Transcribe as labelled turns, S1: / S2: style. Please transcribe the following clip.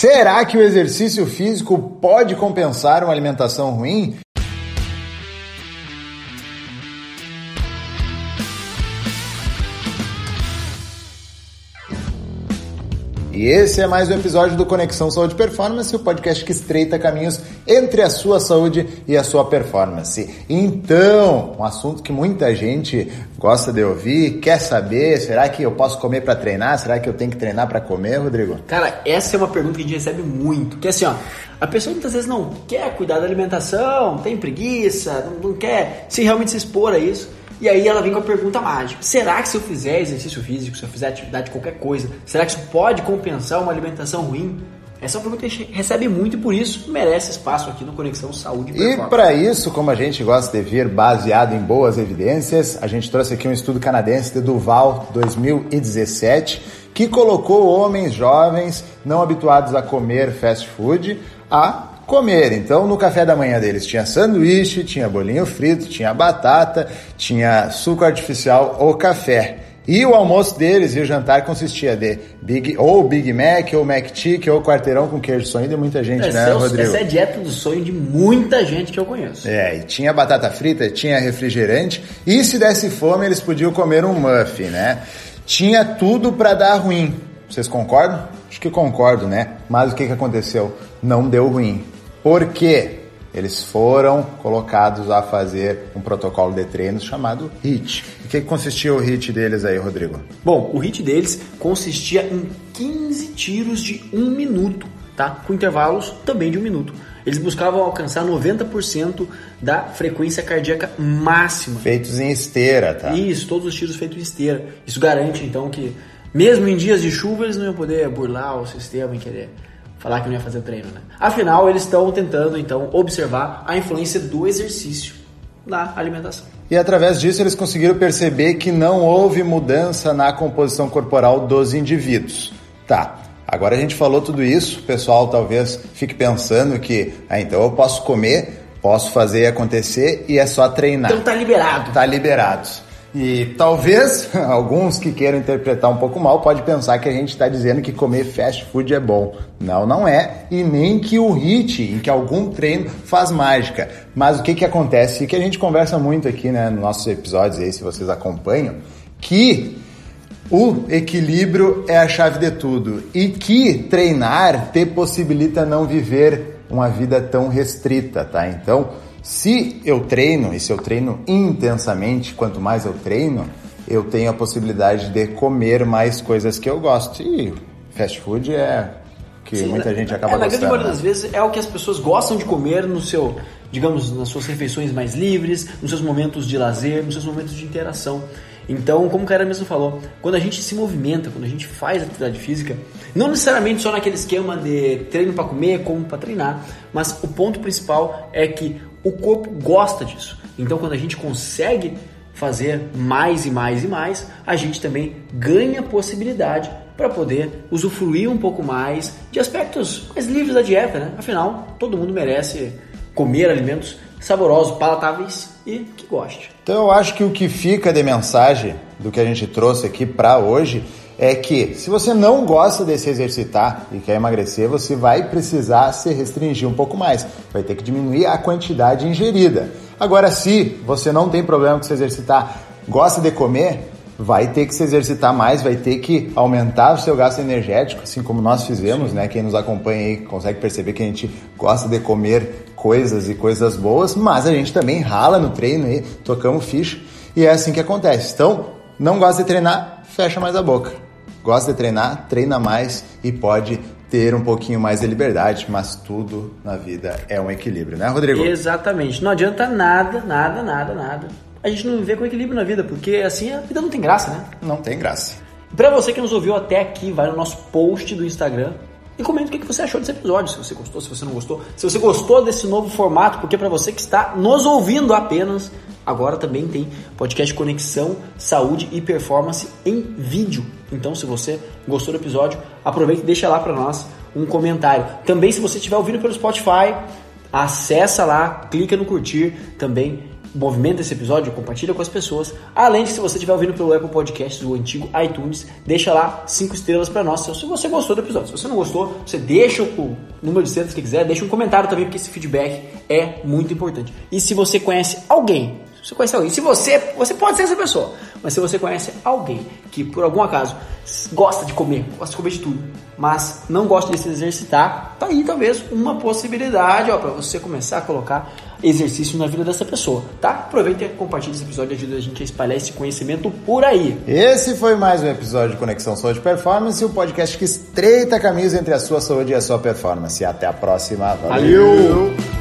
S1: Será que o exercício físico pode compensar uma alimentação ruim? E esse é mais um episódio do Conexão Saúde Performance, o podcast que estreita caminhos entre a sua saúde e a sua performance. Então, um assunto que muita gente gosta de ouvir, quer saber, será que eu posso comer para treinar? Será que eu tenho que treinar para comer, Rodrigo?
S2: Cara, essa é uma pergunta que a gente recebe muito, que é assim, ó, a pessoa muitas vezes não quer cuidar da alimentação, tem preguiça, não, não quer se realmente se expor a isso. E aí ela vem com a pergunta mágica: será que se eu fizer exercício físico, se eu fizer atividade de qualquer coisa, será que isso pode compensar uma alimentação ruim? Essa é uma pergunta que a gente recebe muito e por isso merece espaço aqui no Conexão Saúde
S1: e E para isso, como a gente gosta de vir baseado em boas evidências, a gente trouxe aqui um estudo canadense de Duval 2017 que colocou homens jovens não habituados a comer fast food a comer. Então, no café da manhã deles tinha sanduíche, tinha bolinho frito, tinha batata, tinha suco artificial ou café. E o almoço deles e o jantar consistia de Big, ou Big Mac, ou Mac Chicken, ou quarteirão com queijo. Sonho de muita gente,
S2: essa
S1: né,
S2: é
S1: Rodrigo?
S2: Essa é a dieta do sonho de muita gente que eu conheço.
S1: É, e tinha batata frita, tinha refrigerante, e se desse fome eles podiam comer um muffin, né? Tinha tudo para dar ruim. Vocês concordam? Acho que concordo, né? Mas o que, que aconteceu? Não deu ruim. Por quê? Eles foram colocados a fazer um protocolo de treinos chamado HIT. E que consistia o HIT deles aí, Rodrigo?
S2: Bom, o HIT deles consistia em 15 tiros de um minuto, tá? Com intervalos também de um minuto. Eles buscavam alcançar 90% da frequência cardíaca máxima.
S1: Feitos em esteira, tá?
S2: Isso, todos os tiros feitos em esteira. Isso garante, então, que mesmo em dias de chuva eles não iam poder burlar o sistema e querer falar que não ia fazer treino, né? Afinal, eles estão tentando então observar a influência do exercício na alimentação.
S1: E através disso eles conseguiram perceber que não houve mudança na composição corporal dos indivíduos. Tá. Agora a gente falou tudo isso, o pessoal talvez fique pensando que, ah, então eu posso comer, posso fazer acontecer e é só treinar.
S2: Então tá liberado.
S1: Tá liberado. E talvez alguns que queiram interpretar um pouco mal pode pensar que a gente está dizendo que comer fast food é bom. Não, não é. E nem que o HIT, em que algum treino faz mágica. Mas o que, que acontece? E que a gente conversa muito aqui né, nos nossos episódios aí, se vocês acompanham, que o equilíbrio é a chave de tudo. E que treinar te possibilita não viver uma vida tão restrita, tá? Então, se eu treino, e se eu treino intensamente, quanto mais eu treino, eu tenho a possibilidade de comer mais coisas que eu gosto. E fast food é que Sim, muita gente acaba
S2: é,
S1: na
S2: gostando. Na grande maioria
S1: né?
S2: das vezes é o que as pessoas gostam de comer no seu, digamos, nas suas refeições mais livres, nos seus momentos de lazer, nos seus momentos de interação. Então, como o cara mesmo falou, quando a gente se movimenta, quando a gente faz atividade física, não necessariamente só naquele esquema de treino para comer, como para treinar, mas o ponto principal é que o corpo gosta disso. Então, quando a gente consegue fazer mais e mais e mais, a gente também ganha possibilidade para poder usufruir um pouco mais de aspectos mais livres da dieta, né? Afinal, todo mundo merece comer alimentos saborosos, palatáveis e que goste.
S1: Então eu acho que o que fica de mensagem do que a gente trouxe aqui para hoje é que se você não gosta de se exercitar e quer emagrecer, você vai precisar se restringir um pouco mais. Vai ter que diminuir a quantidade ingerida. Agora, se você não tem problema com se exercitar, gosta de comer, vai ter que se exercitar mais, vai ter que aumentar o seu gasto energético, assim como nós fizemos, Sim. né? Quem nos acompanha aí consegue perceber que a gente gosta de comer coisas e coisas boas, mas a gente também rala no treino aí, tocamos ficha e é assim que acontece. Então, não gosta de treinar, fecha mais a boca gosta de treinar, treina mais e pode ter um pouquinho mais de liberdade, mas tudo na vida é um equilíbrio, né, Rodrigo?
S2: Exatamente. Não adianta nada, nada, nada, nada. A gente não viver com equilíbrio na vida, porque assim a vida não tem graça, né?
S1: Não tem graça.
S2: Para você que nos ouviu até aqui, vai no nosso post do Instagram e comenta o que você achou desse episódio, se você gostou, se você não gostou. Se você gostou desse novo formato, porque para você que está nos ouvindo apenas, agora também tem podcast Conexão, Saúde e Performance em vídeo. Então, se você gostou do episódio, aproveita e deixa lá para nós um comentário. Também, se você estiver ouvindo pelo Spotify, acessa lá, clica no curtir também movimenta esse episódio, compartilha com as pessoas. Além de, se você estiver ouvindo pelo Apple Podcasts, o antigo iTunes, deixa lá cinco estrelas para nós se você gostou do episódio. Se você não gostou, você deixa o número de estrelas que quiser, deixa um comentário também, porque esse feedback é muito importante. E se você conhece alguém, você conhece alguém, se você, você pode ser essa pessoa, mas se você conhece alguém que por algum acaso gosta de comer, gosta de comer de tudo, mas não gosta de se exercitar, tá aí talvez uma possibilidade, ó, para você começar a colocar exercício na vida dessa pessoa, tá? Aproveita e compartilha esse episódio, ajuda a gente a espalhar esse conhecimento por aí.
S1: Esse foi mais um episódio de Conexão Saúde Performance, o podcast que estreita caminhos entre a sua saúde e a sua performance. Até a próxima.
S2: Valeu. Valeu.